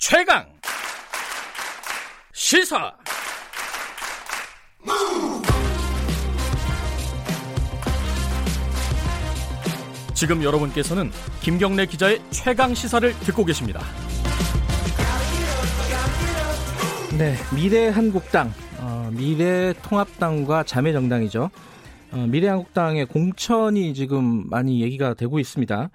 최강 시사 지금 여러분께서는 김경래 기자의 최강 시사를 듣고 계십니다. 네, 미래한국당, 어, 미래통합당과 자매정당이죠. 어, 미래한국당의 공천이 지금 많이 얘기가 되고 있습니다.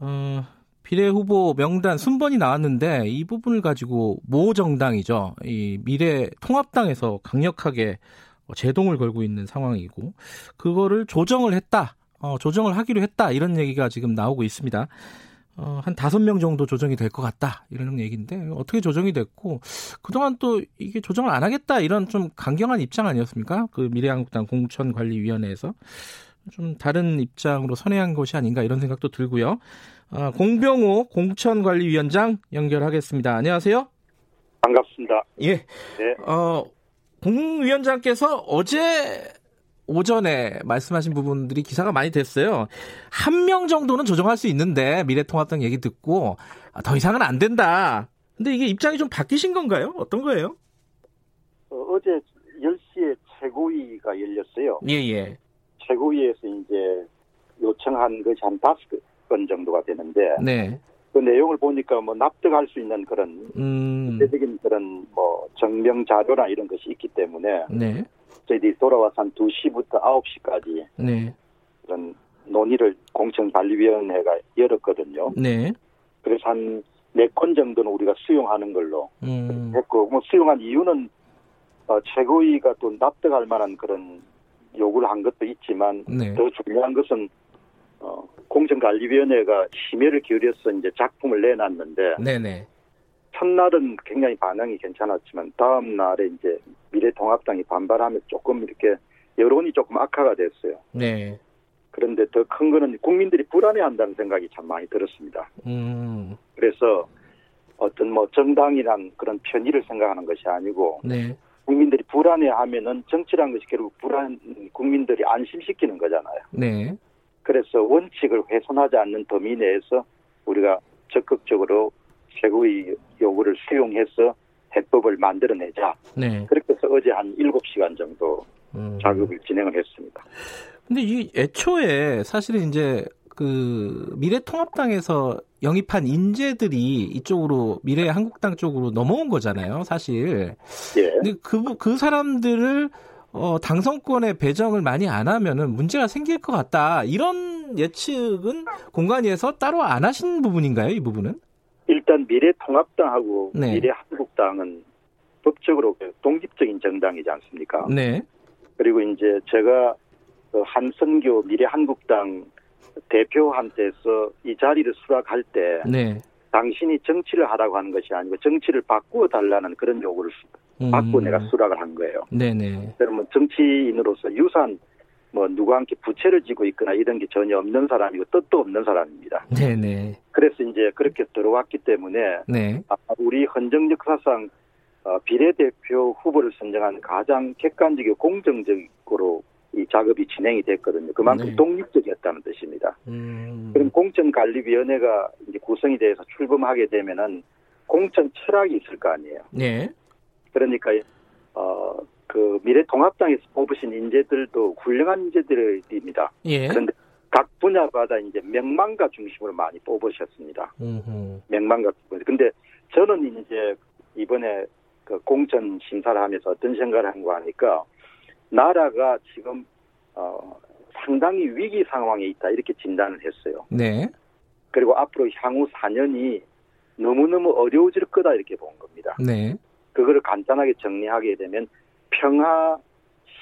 어, 비례 후보 명단 순번이 나왔는데 이 부분을 가지고 모 정당이죠. 이 미래 통합당에서 강력하게 제동을 걸고 있는 상황이고 그거를 조정을 했다. 어, 조정을 하기로 했다. 이런 얘기가 지금 나오고 있습니다. 어, 한 다섯 명 정도 조정이 될 것 같다. 이런 얘기인데 어떻게 조정이 됐고 그동안 또 이게 조정을 안 하겠다. 이런 좀 강경한 입장 아니었습니까? 그 미래한국당 공천관리위원회에서 좀 다른 입장으로 선회한 것이 아닌가 이런 생각도 들고요. 아, 공병호 공천관리위원장 연결하겠습니다. 안녕하세요. 반갑습니다. 예. 네. 어, 공 위원장께서 어제 오전에 말씀하신 부분들이 기사가 많이 됐어요. 한 명 정도는 조정할 수 있는데 미래통합당 얘기 듣고 아, 더 이상은 안 된다. 근데 이게 입장이 좀 바뀌신 건가요? 어떤 거예요? 어, 제 10시에 최고위가 열렸어요. 예, 예. 최고위에서 이제 요청한 것이 한 다섯 건 정도가 되는데 네. 그 내용을 보니까 뭐 납득할 수 있는 그런 음. 구체적인 그런 뭐 증명 자료나 이런 것이 있기 때문에 네. 저희들이 돌아와서 한 2시부터 9시까지 네. 그런 논의를 공천관리위원회가 열었거든요. 네. 그래서 한 네 건 정도는 우리가 수용하는 걸로 음. 했고 뭐 수용한 이유는 어, 최고위가 또 납득할 만한 그런 요구를 한 것도 있지만 네. 더 중요한 것은 어, 공정관리위원회가 심혈을 기울여서 이제 작품을 내놨는데 네네. 첫날은 굉장히 반응이 괜찮았지만 다음 날에 이제 미래통합당이 반발하면 조금 이렇게 여론이 조금 악화가 됐어요. 네. 그런데 더 큰 거는 국민들이 불안해한다는 생각이 참 많이 들었습니다. 음. 그래서 어떤 뭐 정당이란 그런 편의를 생각하는 것이 아니고 네. 국민들이 불안해하면은 정치란 것이 결국 불안 국민들이 안심시키는 거잖아요. 네. 그래서 원칙을 훼손하지 않는 범위 내에서 우리가 적극적으로 최고의 요구를 수용해서 해법을 만들어내자. 네. 그렇게 해서 어제 한 7시간 정도 음. 작업을 진행을 했습니다. 근데 이 애초에 사실은 이제 그 미래통합당에서 영입한 인재들이 이쪽으로 미래 한국당 쪽으로 넘어온 거잖아요, 사실. 예. 근데 그, 그 사람들을 어, 당선권에 배정을 많이 안 하면은 문제가 생길 것 같다. 이런 예측은 공간위에서 따로 안 하신 부분인가요, 이 부분은? 일단 미래통합당하고 네. 미래한국당은 법적으로 독립적인 정당이지 않습니까? 네. 그리고 이제 제가 그 한선교 미래한국당 대표한테서 이 자리를 수락할 때 네. 당신이 정치를 하라고 하는 것이 아니고 정치를 바꾸어 달라는 그런 요구를 음. 받고 내가 수락을 한 거예요. 네네. 그러면 정치인으로서 유산 뭐 누구와 함께 부채를 지고 있거나 이런 게 전혀 없는 사람이고 뜻도 없는 사람입니다. 네네. 그래서 이제 그렇게 들어왔기 때문에 네. 아, 우리 헌정 역사상 어, 비례대표 후보를 선정한 가장 객관적이고 공정적으로 이 작업이 진행이 됐거든요. 그만큼 네. 독립적이었다는 뜻입니다. 음. 그럼 공천관리위원회가 이제 구성이 돼서 출범하게 되면은 공천 철학이 있을 거 아니에요. 네. 그러니까 어, 그 미래통합당에서 뽑으신 인재들도 훌륭한 인재들입니다. 예. 그런데 각 분야마다 이제 명망가 중심으로 많이 뽑으셨습니다. 음흠. 명망가. 근데 저는 이제 이번에 그 공천 심사를 하면서 어떤 생각을 한 거 하니까 나라가 지금 어, 상당히 위기 상황에 있다 이렇게 진단을 했어요. 네. 그리고 앞으로 향후 4년이 너무너무 어려워질 거다 이렇게 본 겁니다. 네. 그거를 간단하게 정리하게 되면 평화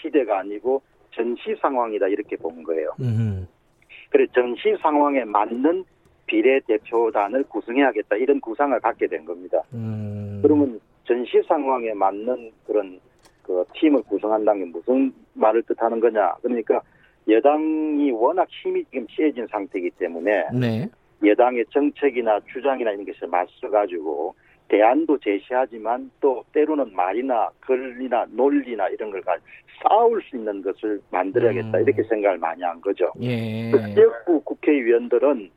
시대가 아니고 전시 상황이다 이렇게 본 거예요. 음. 그래 전시 상황에 맞는 비례 대표단을 구성해야겠다 이런 구상을 갖게 된 겁니다. 음. 그러면 전시 상황에 맞는 그런 그 팀을 구성한다는 게 무슨 말을 뜻하는 거냐? 그러니까 여당이 워낙 힘이 지금 세진 상태이기 때문에 네. 여당의 정책이나 주장이나 이런 것을 맞서가지고 대안도 제시하지만 또 때로는 말이나 글이나 논리나 이런 걸 가지고 싸울 수 있는 것을 만들어야겠다 음. 이렇게 생각을 많이 한 거죠. 예. 그 지역구 국회의원들은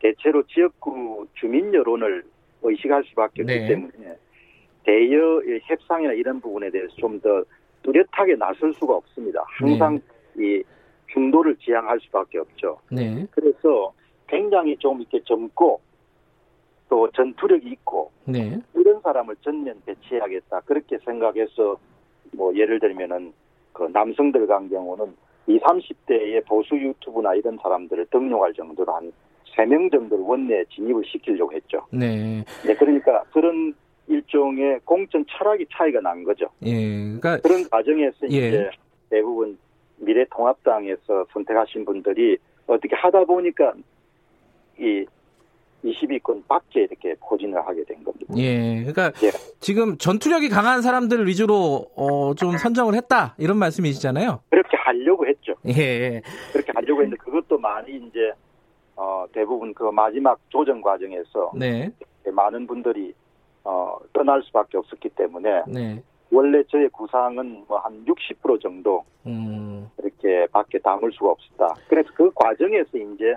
대체로 지역구 주민 여론을 의식할 수밖에 없기 네. 때문에 대여의 협상이나 이런 부분에 대해서 좀 더 뚜렷하게 나설 수가 없습니다. 항상 이 중도를 지향할 수밖에 없죠. 네. 그래서 굉장히 좀 이렇게 젊고 또 전투력이 있고 네. 이런 사람을 전면 배치해야겠다 그렇게 생각해서 뭐 예를 들면은 그 남성들 같은 경우는 20, 30대의 보수 유튜브나 이런 사람들을 등용할 정도로 한 3명 정도를 원내에 진입을 시키려고 했죠. 네. 네, 그러니까 그런 일종의 공천 철학이 차이가 난 거죠. 예. 그러니까 그런 과정에서 예. 이제 대부분 미래통합당에서 선택하신 분들이 어떻게 하다 보니까 이 22권 밖에 이렇게 포진을 하게 된 겁니다. 예. 그러니까 예. 지금 전투력이 강한 사람들 위주로 어, 좀 선정을 했다 이런 말씀이시잖아요. 그렇게 하려고 했죠. 예. 그렇게 하려고 했는데 그것도 많이 이제 어, 대부분 그 마지막 조정 과정에서 네. 많은 분들이 어, 떠날 수밖에 없었기 때문에 네. 원래 저의 구상은 뭐 한 60% 정도 음. 이렇게 밖에 담을 수가 없었다. 그래서 그 과정에서 이제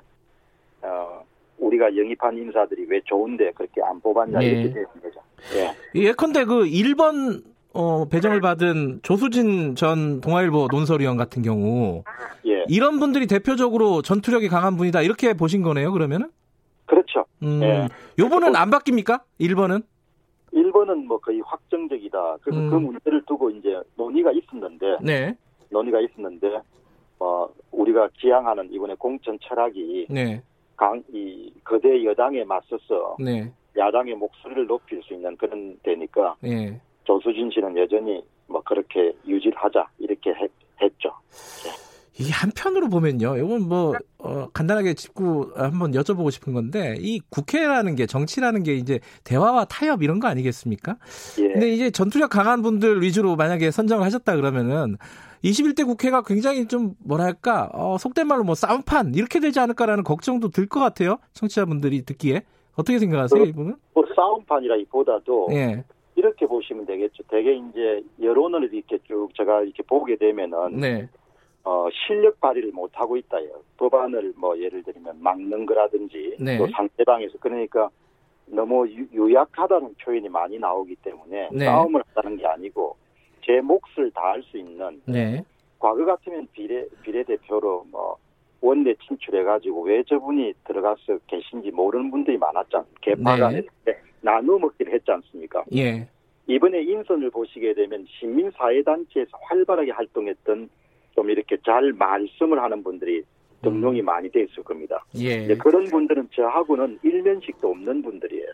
어, 우리가 영입한 인사들이 왜 좋은데 그렇게 안 뽑았냐 네. 이렇게 되는 거죠. 예. 예컨대 그 1번 어, 배정을 받은 조수진 전 동아일보 논설위원 같은 경우 예. 이런 분들이 대표적으로 전투력이 강한 분이다 이렇게 보신 거네요. 그러면은? 그렇죠. 음. 예. 요번은 안 바뀝니까? 1번은? 1번은 뭐 거의 확정적이다. 그래서 음. 그 문제를 두고 이제 논의가 있었는데 네. 논의가 있었는데 어, 우리가 지향하는 이번에 공천 철학이 네. 강, 이 거대 여당에 맞서서 네. 야당의 목소리를 높일 수 있는 그런 데니까 예. 조수진 씨는 여전히 뭐 그렇게 유지를 하자 이렇게 했, 했죠. 이 한편으로 보면요. 이건 뭐 어, 간단하게 짚고 한번 여쭤보고 싶은 건데 이 국회라는 게 정치라는 게 이제 대화와 타협 이런 거 아니겠습니까? 예. 근데 이제 전투력 강한 분들 위주로 만약에 선정을 하셨다 그러면은 21대 국회가 굉장히 좀 뭐랄까 어, 속된 말로 뭐 싸움판 이렇게 되지 않을까라는 걱정도 들 것 같아요. 청취자분들이 듣기에 어떻게 생각하세요, 이분은? 뭐 싸움판이라기보다도 예, 이렇게 보시면 되겠죠. 되게 이제 여론을 이렇게 쭉 제가 이렇게 보게 되면은 네, 어, 실력 발휘를 못 하고 있다 요. 법안을 뭐 예를 들면 막는 거라든지 네. 또 상대방에서 그러니까 너무 유, 유약하다는 표현이 많이 나오기 때문에 네. 싸움을 한다는 게 아니고 제 몫을 다할 수 있는 네, 과거 같으면 비례 비례대표로 뭐 원내 진출해 가지고 왜 저분이 들어가서 계신지 모르는 분들이 많았잖. 개파가 네. 나누어 먹기를 했지 않습니까? 예, 이번에 인선을 보시게 되면 시민사회단체에서 활발하게 활동했던 좀 이렇게 잘 말씀을 하는 분들이 등록이 많이 돼 있을 겁니다. 예. 그런 분들은 저하고는 일면식도 없는 분들이에요.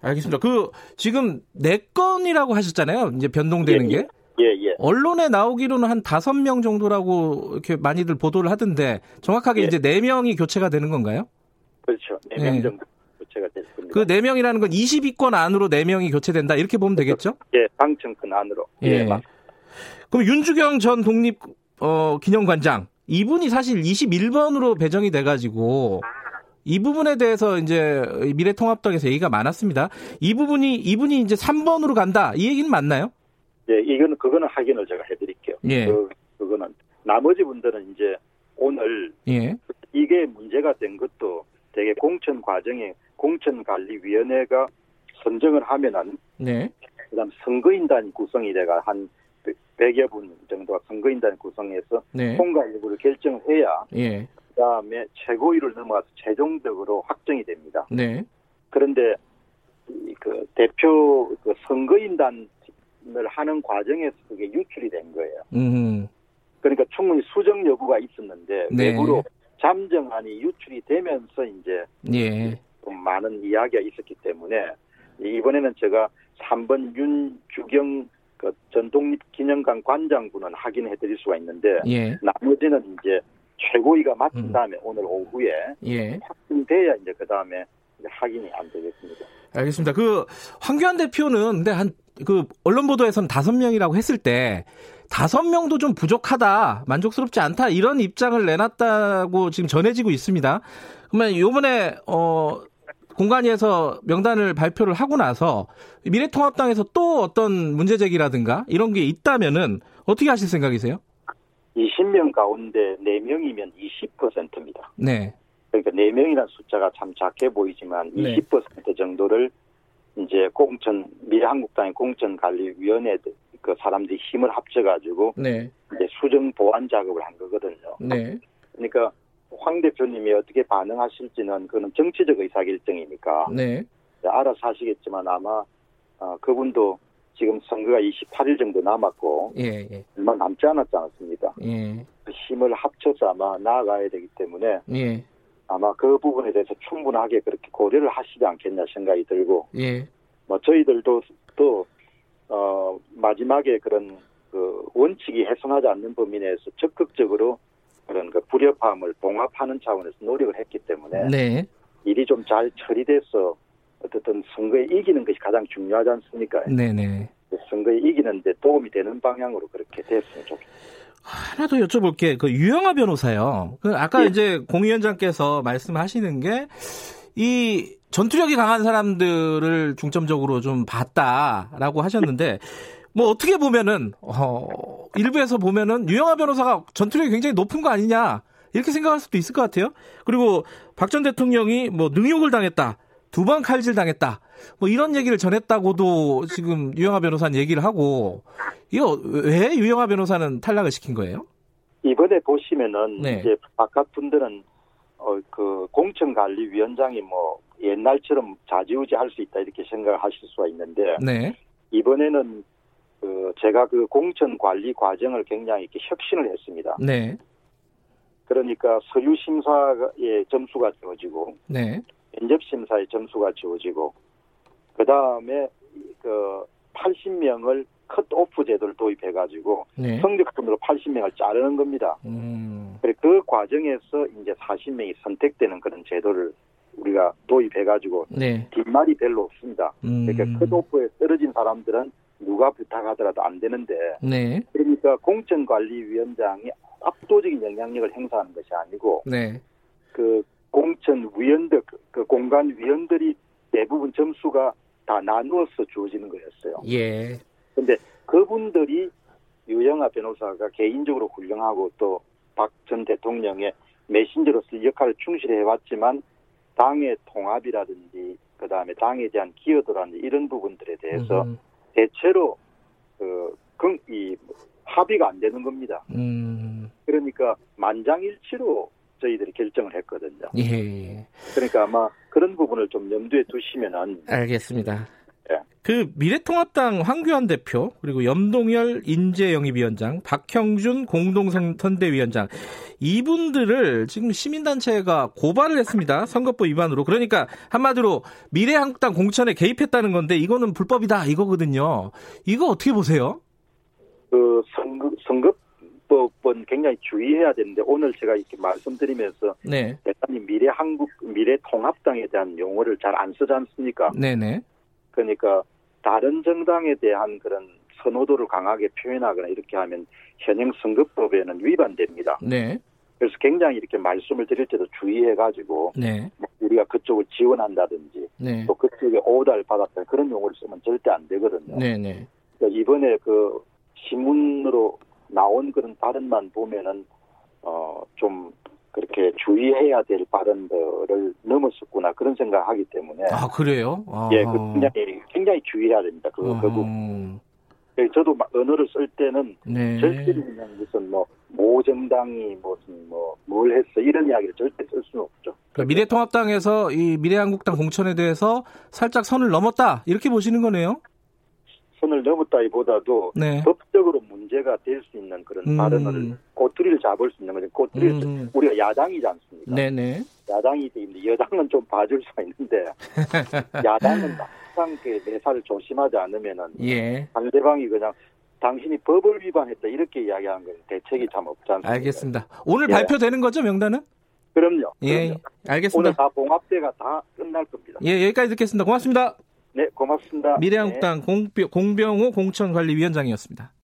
알겠습니다. 그 지금 네 건이라고 하셨잖아요. 이제 변동되는 예, 게. 예, 예. 언론에 나오기로는 한 다섯 명 정도라고 이렇게 많이들 보도를 하던데 정확하게 예. 이제 네 명이 교체가 되는 건가요? 그렇죠. 네명 예. 정도 교체가 됐습니다. 그 네 명이라는 건 22권 안으로 네 명이 교체된다 이렇게 보면 되겠죠? 예, 당첨권 안으로. 예. 예, 맞 그럼 윤주경 전 독립 어, 기념관장 이분이 사실 21번으로 배정이 돼가지고 이 부분에 대해서 이제 미래통합당에서 얘기가 많았습니다. 이 부분이 이분이 이제 3번으로 간다 이 얘기는 맞나요? 예, 이거는 그거는 확인을 제가 해드릴게요. 예. 그, 그거는 나머지 분들은 이제 오늘 예, 이게 문제가 된 것도 되게 공천 과정에 공천관리위원회가 선정을 하면은 네, 그다음 선거인단이 구성이 돼가 한 100여 분 정도가 선거인단 구성해서 네, 통과 여부를 결정해야 예, 그다음에 최고위를 넘어가서 최종적으로 확정이 됩니다. 네, 그런데 이그 대표 그 선거인단을 하는 과정에서 그게 유출이 된 거예요. 음, 그러니까 충분히 수정 여부가 있었는데 네. 외부로 잠정안이 유출이 되면서 이제 예, 좀 많은 이야기가 있었기 때문에 이번에는 제가 3번 윤주경 그 전독립기념관 관장분은 확인해 드릴 수가 있는데 예, 나머지는 이제 최고위가 맡은 음. 다음에 오늘 오후에 예. 확정돼야 이제 그 다음에 확인이 안 되겠습니다. 알겠습니다. 그 황교안 대표는 근데 한 그 언론 보도에서는 다섯 명이라고 했을 때 다섯 명도 좀 부족하다, 만족스럽지 않다 이런 입장을 내놨다고 지금 전해지고 있습니다. 그러면 요번에 어 공관위에서 명단을 발표를 하고 나서 미래통합당에서 또 어떤 문제 제기라든가 이런 게 있다면은 어떻게 하실 생각이세요? 20명 가운데 4명이면 20%입니다. 네, 그러니까 4명이라는 숫자가 참 작게 보이지만 네. 20% 정도를 이제 공천 미래한국당의 공천관리위원회 그 사람들이 힘을 합쳐가지고 네. 이제 수정 보완 작업을 한 거거든요. 네. 그러니까 황 대표님이 어떻게 반응하실지는 그는 정치적 의사결정이니까 네. 알아서 하시겠지만 아마 어, 그분도 지금 선거가 28일 정도 남았고 예, 예. 얼마 남지 않았지 않았습니다. 예. 그 힘을 합쳐서 아마 나아가야 되기 때문에 예. 아마 그 부분에 대해서 충분하게 그렇게 고려를 하시지 않겠냐 생각이 들고 예. 뭐 저희들도 또 어, 마지막에 그런 그 원칙이 훼손하지 않는 범위 내에서 적극적으로 그런 그 불협화음을 봉합하는 차원에서 노력을 했기 때문에 네. 일이 좀 잘 처리돼서 어쨌든 선거에 이기는 것이 가장 중요하지 않습니까? 네, 네. 선거에 이기는데 도움이 되는 방향으로 그렇게 됐으면 좋겠습니다. 하나 더 여쭤볼게. 그 유영아 변호사요. 그 아까 예. 이제 공 위원장께서 말씀하시는 게 이 전투력이 강한 사람들을 중점적으로 좀 봤다라고 하셨는데 뭐 어떻게 보면은 어 일부에서 보면은 유영아 변호사가 전투력이 굉장히 높은 거 아니냐 이렇게 생각할 수도 있을 것 같아요. 그리고 박 전 대통령이 뭐 능욕을 당했다. 두 번 칼질 당했다. 뭐 이런 얘기를 전했다고도 지금 유영아 변호사는 얘기를 하고 이거 왜 유영아 변호사는 탈락을 시킨 거예요? 이번에 보시면은 네. 이제 바깥 분들은 어 그 공천관리위원장이 뭐 옛날처럼 좌지우지 할 수 있다 이렇게 생각하실 수가 있는데 네. 이번에는 그 제가 그 공천 관리 과정을 굉장히 이렇게 혁신을 했습니다. 네. 그러니까 서류 심사의 점수가 주어지고 네. 면접 심사의 점수가 주어지고 그 다음에 그 80명을 컷오프 제도를 도입해 가지고 네. 성적분으로 80명을 자르는 겁니다. 음. 그래 그 과정에서 이제 40명이 선택되는 그런 제도를 우리가 도입해 가지고 네. 뒷말이 별로 없습니다. 음. 그러니까 컷오프에 떨어진 사람들은 누가 부탁하더라도 안 되는데 네. 그러니까 공천관리위원장이 압도적인 영향력을 행사하는 것이 아니고 네. 그 공천위원들 그 공관위원들이 대부분 점수가 다 나누어서 주어지는 거였어요. 예. 근데 그분들이 유영아 변호사가 개인적으로 훌륭하고 또 박 전 대통령의 메신저로서 역할을 충실히 해왔지만 당의 통합이라든지 그 다음에 당에 대한 기여도라든지 이런 부분들에 대해서 음. 대체로 그, 그, 이 합의가 안 되는 겁니다. 음. 그러니까 만장일치로 저희들이 결정을 했거든요. 예. 그러니까 아마 그런 부분을 좀 염두에 두시면은 알겠습니다. 예. 그 미래통합당 황교안 대표 그리고 염동열 인재영입위원장 박형준 공동선대위원장 이분들을 지금 시민단체가 고발을 했습니다 선거법 위반으로 그러니까 한마디로 미래한국당 공천에 개입했다는 건데 이거는 불법이다 이거거든요 이거 어떻게 보세요? 그 선거, 선거법은 굉장히 주의해야 되는데 오늘 제가 이렇게 말씀드리면서 네 대단히 미래 한국 미래 통합당에 대한 용어를 잘 안 쓰지 않습니까? 네네 그러니까 다른 정당에 대한 그런 선호도를 강하게 표현하거나 이렇게 하면 현행 선거법에는 위반됩니다. 네 그래서 굉장히 이렇게 말씀을 드릴 때도 주의해가지고 네뭐 우리가 그쪽을 지원한다든지 네 또 그쪽에 오다를 받았다 그런 용어를 쓰면 절대 안 되거든요. 네네 그러니까 이번에 그 신문으로 나온 그런 발언만 보면은 어좀 그렇게 주의해야 될 발언들을 넘었었구나 그런 생각하기 때문에 아 그래요? 아. 예, 그 굉장히 굉장히 주의해야 됩니다. 그, 그 부분. 어, 저도 막 언어를 쓸 때는 네. 절대 그냥 무슨 뭐 모정당이 무슨 뭐 뭘 했어 이런 이야기를 절대 쓸 수는 없죠. 그러니까 미래통합당에서 이 미래한국당 공천에 대해서 살짝 선을 넘었다 이렇게 보시는 거네요. 선을 넘었다기보다도 네. 법적으로 문제가 될 수 있는 그런 음. 발언을 꼬투리를 잡을 수 있는 거죠. 꼬투리를 음. 우리가 야당이지 않습니까? 네네. 야당이 있는데 여당은 좀 봐줄 수가 있는데 야당은 항상 그 매사를 조심하지 않으면은 예. 상대방이 그냥 당신이 법을 위반했다 이렇게 이야기하는 건 대책이 참 없지 않습니까? 알겠습니다. 오늘 예. 발표되는 거죠 명단은? 그럼요. 예. 그럼요. 오늘 알겠습니다. 다 봉합대가 다 끝날 겁니다. 예 여기까지 듣겠습니다. 고맙습니다. 네, 고맙습니다. 네. 미래한국당 공병, 공병호 공천관리위원장이었습니다.